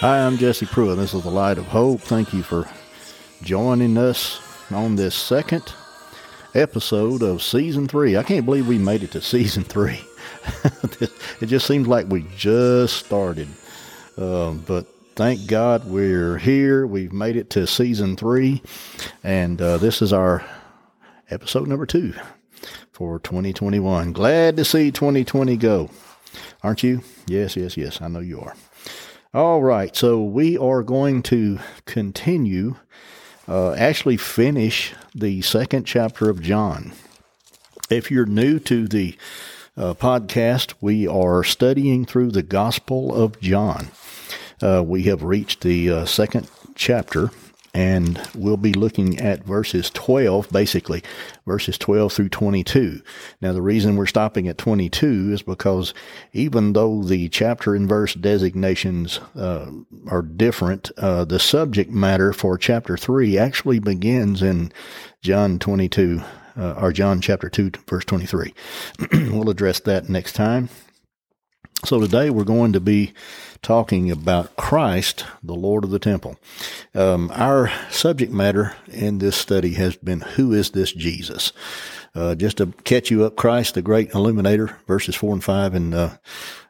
Hi, I'm Jesse Pruitt. This is the Light of Hope. Thank you for joining us on this second episode of season three. I can't believe we made it to season three. it just seems like we just started. Uh, but thank God we're here. We've made it to season three, and uh, this is our episode number two for 2021. Glad to see 2020 go. Aren't you? Yes, yes, yes. I know you are. All right, so we are going to continue, uh, actually finish the second chapter of John. If you're new to the uh, podcast, we are studying through the Gospel of John. Uh, we have reached the uh, second chapter, and we'll be looking at verses 12, basically, verses 12 through 22. Now, the reason we're stopping at 22 is because even though the chapter and verse designations uh, are different, uh, the subject matter for chapter 3 actually begins in John 22, uh, or John chapter 2, verse 23. we'll address that next time. So today we're going to be talking about Christ, the Lord of the temple. Um, our subject matter in this study has been who is this Jesus? Uh, just to catch you up, Christ, the great illuminator, verses four and five in uh,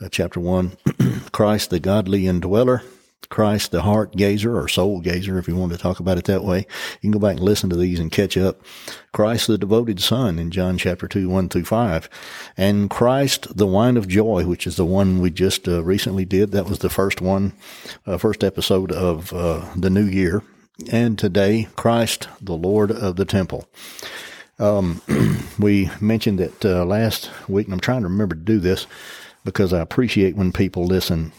uh, chapter one. Christ, the godly indweller. Christ, the heart gazer or soul gazer, if you want to talk about it that way. You can go back and listen to these and catch up. Christ, the devoted son in John chapter 2, 1 through 5. And Christ, the wine of joy, which is the one we just uh, recently did. That was the first one, uh, first episode of uh, the new year. And today, Christ, the Lord of the temple. Um, we mentioned that uh, last week, and I'm trying to remember to do this because I appreciate when people listen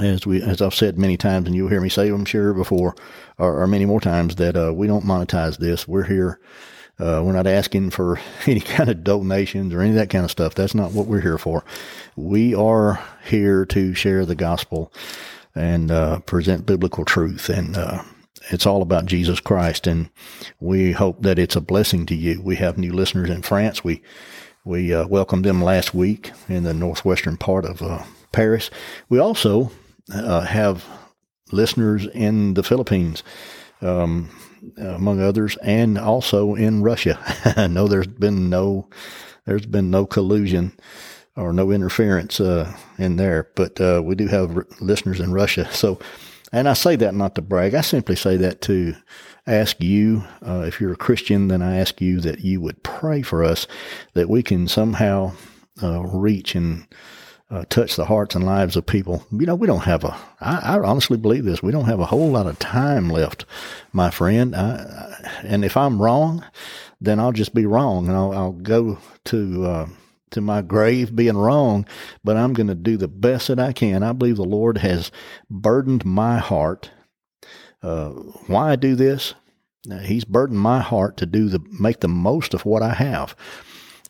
as we as I've said many times, and you'll hear me say, I'm sure before, or, or many more times, that uh, we don't monetize this. We're here. Uh, we're not asking for any kind of donations or any of that kind of stuff. That's not what we're here for. We are here to share the gospel and uh, present biblical truth, and uh, it's all about Jesus Christ. And we hope that it's a blessing to you. We have new listeners in France. We we uh, welcomed them last week in the northwestern part of uh, Paris. We also uh, have listeners in the Philippines, um, among others, and also in Russia. no, there's been no, there's been no collusion or no interference uh, in there, but uh, we do have r- listeners in Russia. So, and I say that not to brag. I simply say that to ask you, uh, if you're a Christian, then I ask you that you would pray for us that we can somehow uh, reach and uh, touch the hearts and lives of people. You know, we don't have a. I, I honestly believe this. We don't have a whole lot of time left, my friend. I, and if I'm wrong, then I'll just be wrong, and I'll, I'll go to uh, to my grave being wrong. But I'm going to do the best that I can. I believe the Lord has burdened my heart. Uh, why I do this? He's burdened my heart to do the make the most of what I have.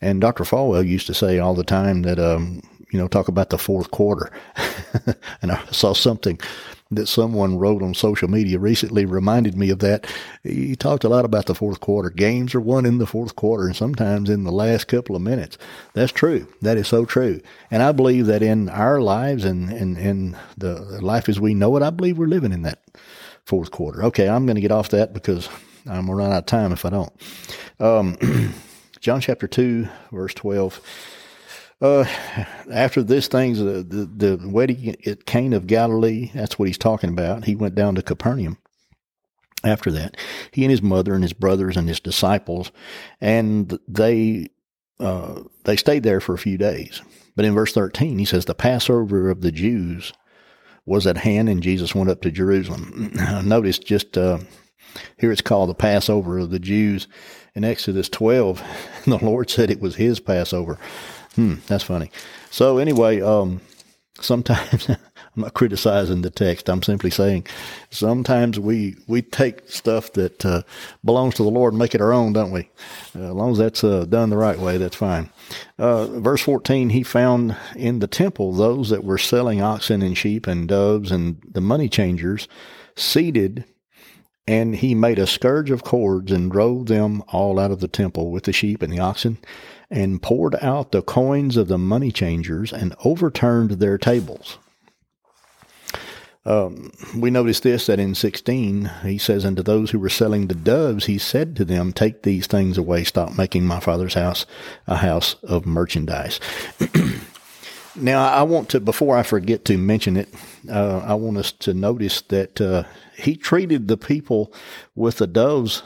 And Dr. Falwell used to say all the time that um, you know, talk about the fourth quarter. and I saw something that someone wrote on social media recently reminded me of that. He talked a lot about the fourth quarter. Games are won in the fourth quarter and sometimes in the last couple of minutes. That's true. That is so true. And I believe that in our lives and in, in the life as we know it, I believe we're living in that fourth quarter. Okay, I'm going to get off that because I'm going to run out of time if I don't. Um, John chapter 2, verse 12 uh, after this thing's the, the, the wedding at Cana of Galilee, that's what he's talking about. He went down to Capernaum after that. He and his mother and his brothers and his disciples, and they uh, they stayed there for a few days. But in verse 13, he says, The Passover of the Jews was at hand, and Jesus went up to Jerusalem. Notice just uh, here it's called the Passover of the Jews. In Exodus 12, the Lord said it was his Passover. Hmm, that's funny. So anyway, um, sometimes I'm not criticizing the text. I'm simply saying sometimes we we take stuff that uh, belongs to the Lord and make it our own, don't we? Uh, as long as that's uh, done the right way, that's fine. Uh, verse 14, he found in the temple those that were selling oxen and sheep and doves and the money changers seated and he made a scourge of cords and drove them all out of the temple with the sheep and the oxen and poured out the coins of the money changers and overturned their tables. Um, we notice this that in 16, he says, unto those who were selling the doves, he said to them, Take these things away, stop making my father's house a house of merchandise. now, I want to, before I forget to mention it, uh, I want us to notice that uh, he treated the people with the doves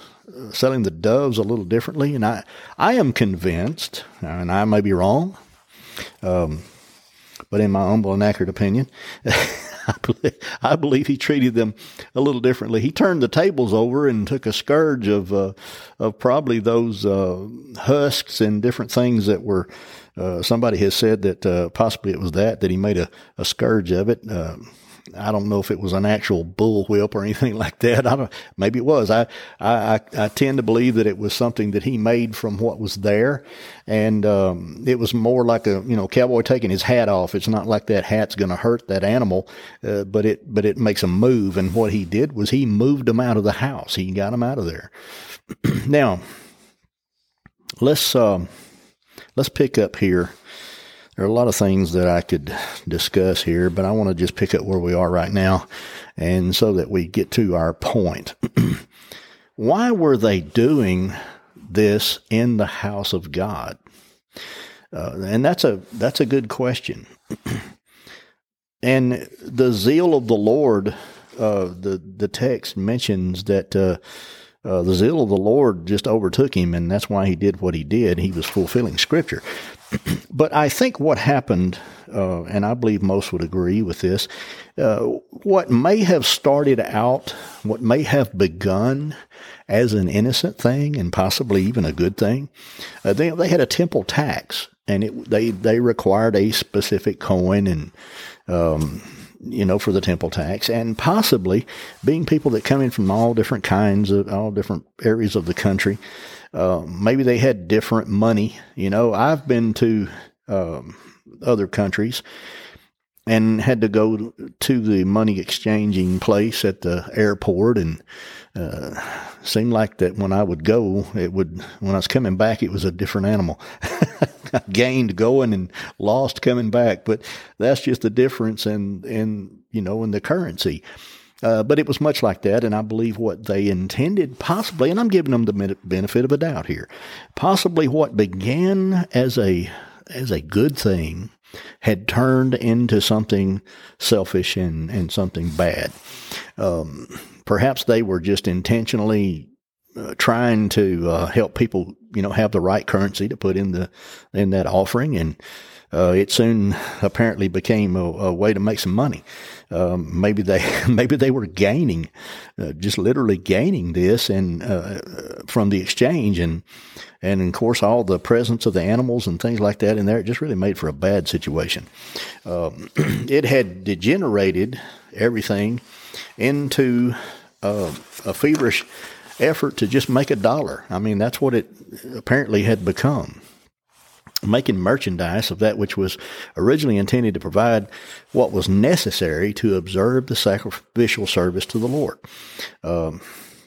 selling the doves a little differently, and I I am convinced, and I may be wrong, um, but in my humble and accurate opinion, I believe, I believe he treated them a little differently. He turned the tables over and took a scourge of uh, of probably those uh, husks and different things that were. Uh, somebody has said that uh, possibly it was that that he made a, a scourge of it. I don't know if it was an actual bull whip or anything like that. I don't. Maybe it was. I I I tend to believe that it was something that he made from what was there, and um, it was more like a you know cowboy taking his hat off. It's not like that hat's going to hurt that animal, uh, but it but it makes him move. And what he did was he moved him out of the house. He got him out of there. now, let's um, let's pick up here there are a lot of things that I could discuss here, but I want to just pick up where we are right now and so that we get to our point. Why were they doing this in the house of God? Uh, and that's a that's a good question. and the zeal of the Lord, uh, the the text mentions that uh, uh, the zeal of the Lord just overtook him, and that's why he did what he did. He was fulfilling Scripture. but I think what happened, uh, and I believe most would agree with this, uh, what may have started out, what may have begun as an innocent thing and possibly even a good thing, uh, they, they had a temple tax, and it, they they required a specific coin and. Um, you know, for the temple tax, and possibly being people that come in from all different kinds of all different areas of the country, uh, maybe they had different money. You know, I've been to um, other countries and had to go to the money exchanging place at the airport and uh, seemed like that when I would go, it would when I was coming back, it was a different animal. I gained going and lost coming back, but that's just the difference in in you know in the currency. Uh, but it was much like that, and I believe what they intended, possibly, and I'm giving them the benefit of a doubt here, possibly what began as a as a good thing had turned into something selfish and, and something bad. Um, perhaps they were just intentionally uh, trying to uh, help people, you know, have the right currency to put in the in that offering, and uh, it soon apparently became a, a, way to make some money. Um, maybe they maybe they were gaining, uh, just literally gaining this and uh, from the exchange and and of course all the presence of the animals and things like that in there. It just really made for a bad situation. Um, it had degenerated everything into uh, a feverish effort to just make a dollar. I mean, that's what it apparently had become making merchandise of that which was originally intended to provide what was necessary to observe the sacrificial service to the Lord. Um,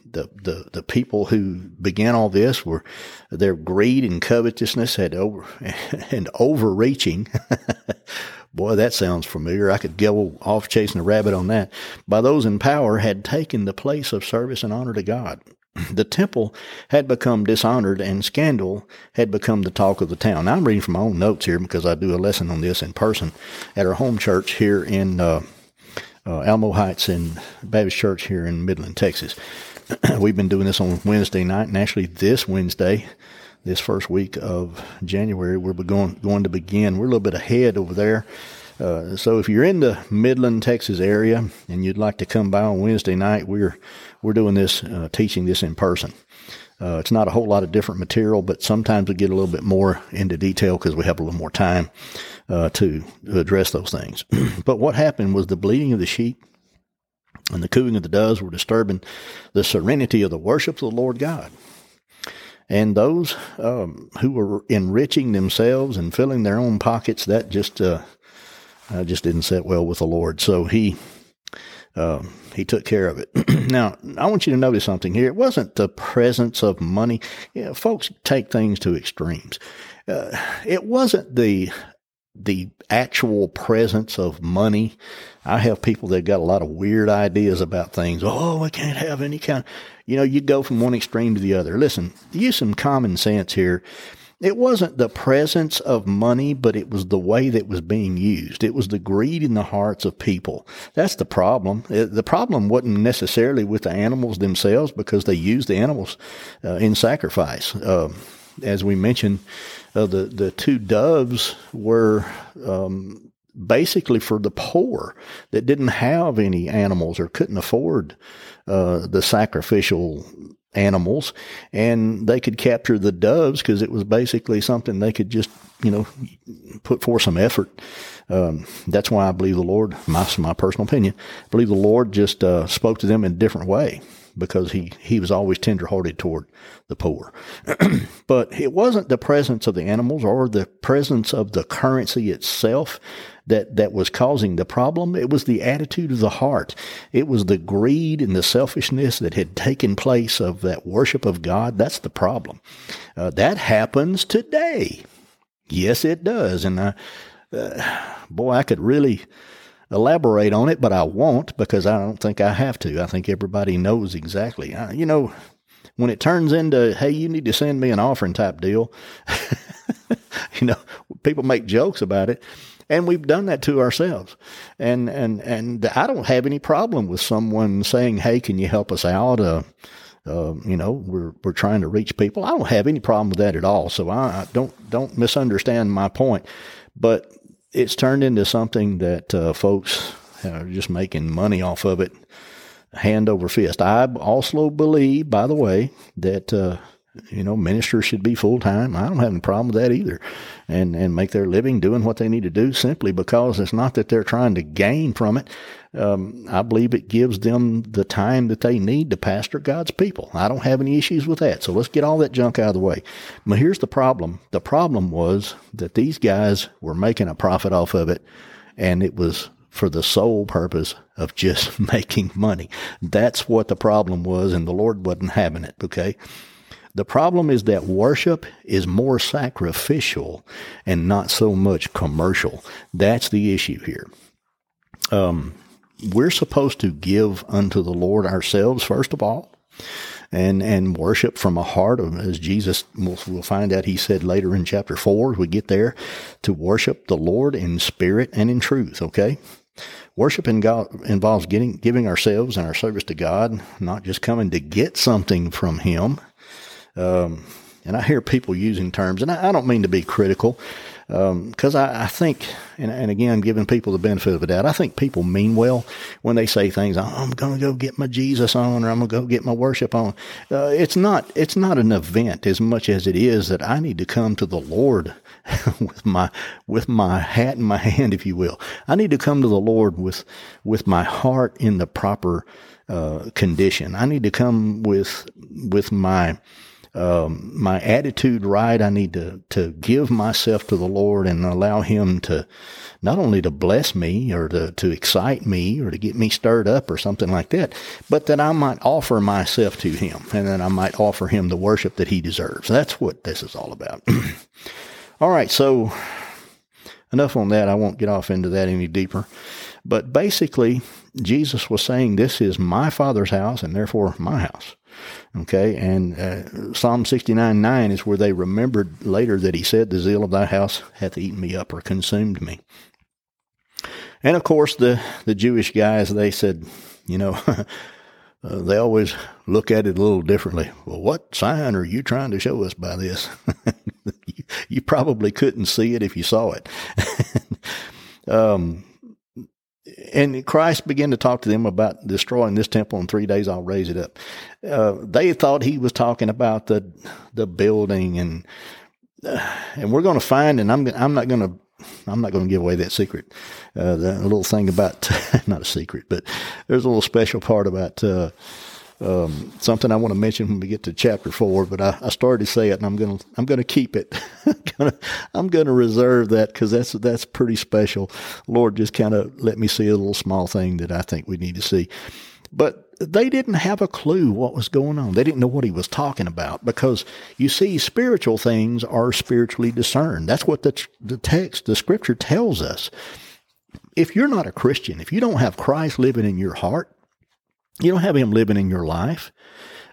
the, the, the people who began all this were their greed and covetousness had over and overreaching. Boy, that sounds familiar. I could go off chasing a rabbit on that. By those in power had taken the place of service and honor to God. The temple had become dishonored and scandal had become the talk of the town. Now, I'm reading from my own notes here because I do a lesson on this in person at our home church here in uh, uh, Alamo Heights in Baptist Church here in Midland, Texas. We've been doing this on Wednesday night, and actually this Wednesday, this first week of January, we're going going to begin. We're a little bit ahead over there. Uh, so if you're in the Midland, Texas area, and you'd like to come by on Wednesday night, we're we're doing this, uh, teaching this in person. Uh, it's not a whole lot of different material, but sometimes we get a little bit more into detail because we have a little more time uh, to, address those things. but what happened was the bleating of the sheep and the cooing of the doves were disturbing the serenity of the worship of the Lord God. And those um, who were enriching themselves and filling their own pockets, that just uh, uh just didn't sit well with the Lord. So he um, he took care of it. now, I want you to notice something here. It wasn't the presence of money. You know, folks take things to extremes. Uh, it wasn't the the actual presence of money. I have people that got a lot of weird ideas about things. Oh, I can't have any kind. You know, you go from one extreme to the other. Listen, use some common sense here. It wasn't the presence of money, but it was the way that was being used. It was the greed in the hearts of people. That's the problem. The problem wasn't necessarily with the animals themselves because they used the animals uh, in sacrifice. Uh, as we mentioned, uh, the the two doves were um, basically for the poor that didn't have any animals or couldn't afford uh, the sacrificial animals, and they could capture the doves because it was basically something they could just you know put forth some effort. Um, that's why I believe the Lord, my my personal opinion, I believe the Lord just uh, spoke to them in a different way because he, he was always tenderhearted toward the poor. but it wasn't the presence of the animals or the presence of the currency itself that, that was causing the problem. It was the attitude of the heart. It was the greed and the selfishness that had taken place of that worship of God. That's the problem. Uh, that happens today. Yes, it does. And I, uh, boy, I could really elaborate on it, but I won't because I don't think I have to. I think everybody knows exactly. I, you know, when it turns into, hey, you need to send me an offering type deal, you know, people make jokes about it. And we've done that to ourselves. And, and, and I don't have any problem with someone saying, hey, can you help us out? Uh, uh, you know, we're we're trying to reach people. I don't have any problem with that at all. So I, I don't don't misunderstand my point. But it's turned into something that uh, folks are just making money off of it hand over fist. I also believe, by the way, that uh, you know ministers should be full time. I don't have any problem with that either, and and make their living doing what they need to do simply because it's not that they're trying to gain from it. Um, I believe it gives them the time that they need to pastor God's people. I don't have any issues with that. So let's get all that junk out of the way. But here's the problem. The problem was that these guys were making a profit off of it, and it was for the sole purpose of just making money. That's what the problem was, and the Lord wasn't having it, okay? The problem is that worship is more sacrificial and not so much commercial. That's the issue here. Um, we're supposed to give unto the Lord ourselves, first of all, and, and worship from a heart of, as Jesus, we'll, we'll find out he said later in chapter four, we get there, to worship the Lord in spirit and in truth, okay? Worship in God involves getting, giving ourselves and our service to God, not just coming to get something from Him. Um, and I hear people using terms, and I, I don't mean to be critical, because um, I, I, think, and, and, again, giving people the benefit of the doubt, I think people mean well when they say things. I'm going to go get my Jesus on, or I'm going to go get my worship on. Uh, it's not. It's not an event as much as it is that I need to come to the Lord with my with my hat in my hand, if you will. I need to come to the Lord with with my heart in the proper uh, condition. I need to come with with my um, my attitude right. I need to, to give myself to the Lord and allow Him to not only to bless me or to, to excite me or to get me stirred up or something like that, but that I might offer myself to Him and that I might offer Him the worship that He deserves. That's what this is all about. all right, so enough on that. I won't get off into that any deeper. But basically, Jesus was saying, This is my Father's house and therefore my house. Okay, and uh, Psalm 69 9 is where they remembered later that he said, The zeal of thy house hath eaten me up or consumed me. And of course, the, the Jewish guys, they said, you know, uh, they always look at it a little differently. Well, what sign are you trying to show us by this? you, you, probably couldn't see it if you saw it. um, and Christ began to talk to them about destroying this temple in three days. I'll raise it up. Uh, they thought he was talking about the the building, and uh, and we're going to find. And I'm I'm not going to I'm not going to give away that secret. Uh, the little thing about not a secret, but there's a little special part about uh, um, something I want to mention when we get to chapter four, but I, I started to say it, and I'm gonna I'm gonna keep it. I'm gonna reserve that because that's that's pretty special. Lord just kind of let me see a little small thing that I think we need to see. But they didn't have a clue what was going on. They didn't know what he was talking about because you see, spiritual things are spiritually discerned. That's what the, the text, the scripture tells us. If you're not a Christian, if you don't have Christ living in your heart, you don't have him living in your life,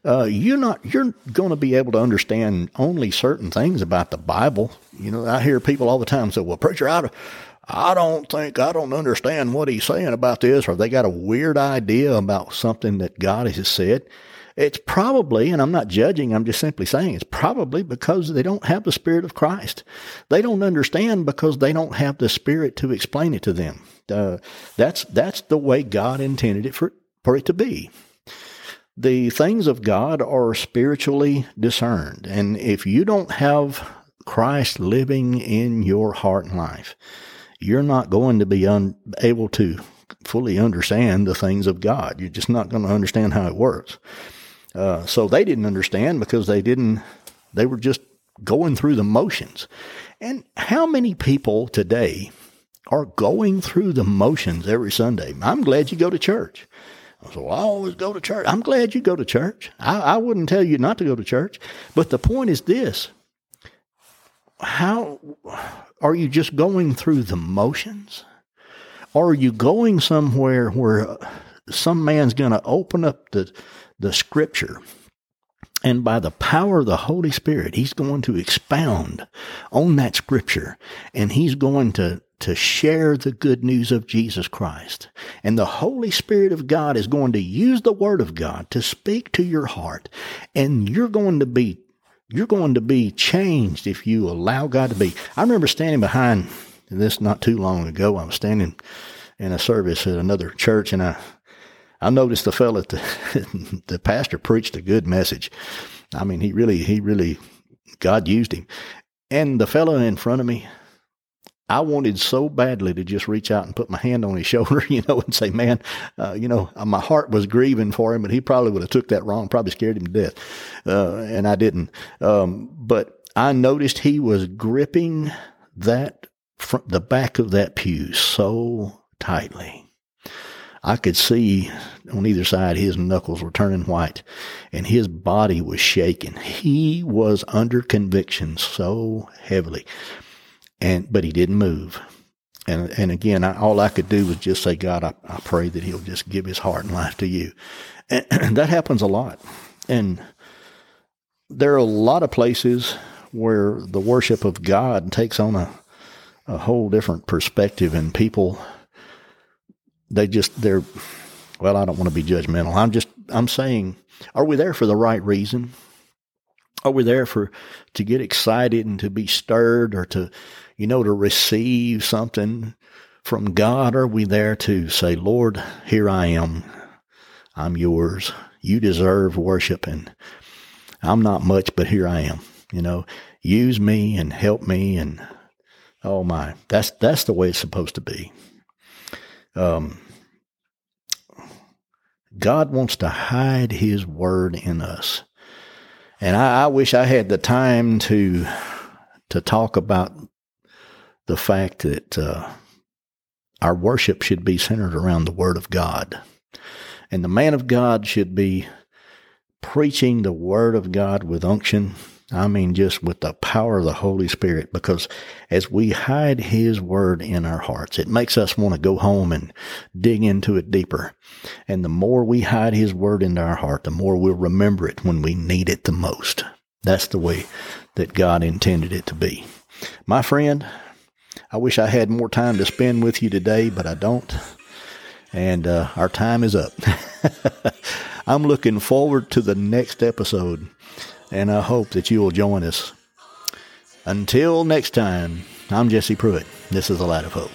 uh, you're not you're going to be able to understand only certain things about the Bible. You know, I hear people all the time say, "Well, preacher, I, I don't think I don't understand what he's saying about this," or they got a weird idea about something that God has said. It's probably, and I'm not judging, I'm just simply saying it's probably because they don't have the Spirit of Christ. They don't understand because they don't have the Spirit to explain it to them. Uh, that's that's the way God intended it for for it to be the things of God are spiritually discerned. And if you don't have Christ living in your heart and life, you're not going to be un- able to fully understand the things of God. You're just not going to understand how it works. Uh, so they didn't understand because they didn't, they were just going through the motions. And how many people today are going through the motions every Sunday? I'm glad you go to church. So I always go to church. I'm glad you go to church. I, I wouldn't tell you not to go to church. But the point is this how are you just going through the motions? Or are you going somewhere where some man's going to open up the, the scripture and by the power of the Holy Spirit, he's going to expound on that scripture and he's going to to share the good news of Jesus Christ. And the Holy Spirit of God is going to use the Word of God to speak to your heart. And you're going to be, you're going to be changed if you allow God to be. I remember standing behind this not too long ago. I was standing in a service at another church and I, I noticed the fellow, the, the pastor preached a good message. I mean, he really, he really, God used him. And the fellow in front of me, I wanted so badly to just reach out and put my hand on his shoulder, you know, and say, man, uh, you know, uh, my heart was grieving for him, but he probably would have took that wrong, probably scared him to death. Uh, and I didn't. Um, but I noticed he was gripping that, the back of that pew so tightly. I could see on either side his knuckles were turning white and his body was shaking. He was under conviction so heavily and but he didn't move. And and again, I, all I could do was just say, God, I, I pray that He'll just give His heart and life to you. And, and that happens a lot. And there are a lot of places where the worship of God takes on a a whole different perspective, and people they just they're well, I don't want to be judgmental. I'm just I'm saying, are we there for the right reason? Are we there for to get excited and to be stirred or to you know, to receive something from God? Are we there to say, Lord, here I am. I'm yours. You deserve worship and I'm not much, but here I am. You know, use me and help me and oh my, that's that's the way it's supposed to be. Um, God wants to hide His word in us, and I, I wish I had the time to to talk about the fact that uh, our worship should be centered around the Word of God. And the man of God should be preaching the Word of God with unction. I mean, just with the power of the Holy Spirit, because as we hide His Word in our hearts, it makes us want to go home and dig into it deeper. And the more we hide His Word into our heart, the more we'll remember it when we need it the most. That's the way that God intended it to be. My friend, I wish I had more time to spend with you today, but I don't. And uh, our time is up. I'm looking forward to the next episode, and I hope that you will join us. Until next time, I'm Jesse Pruitt. This is A Light of Hope.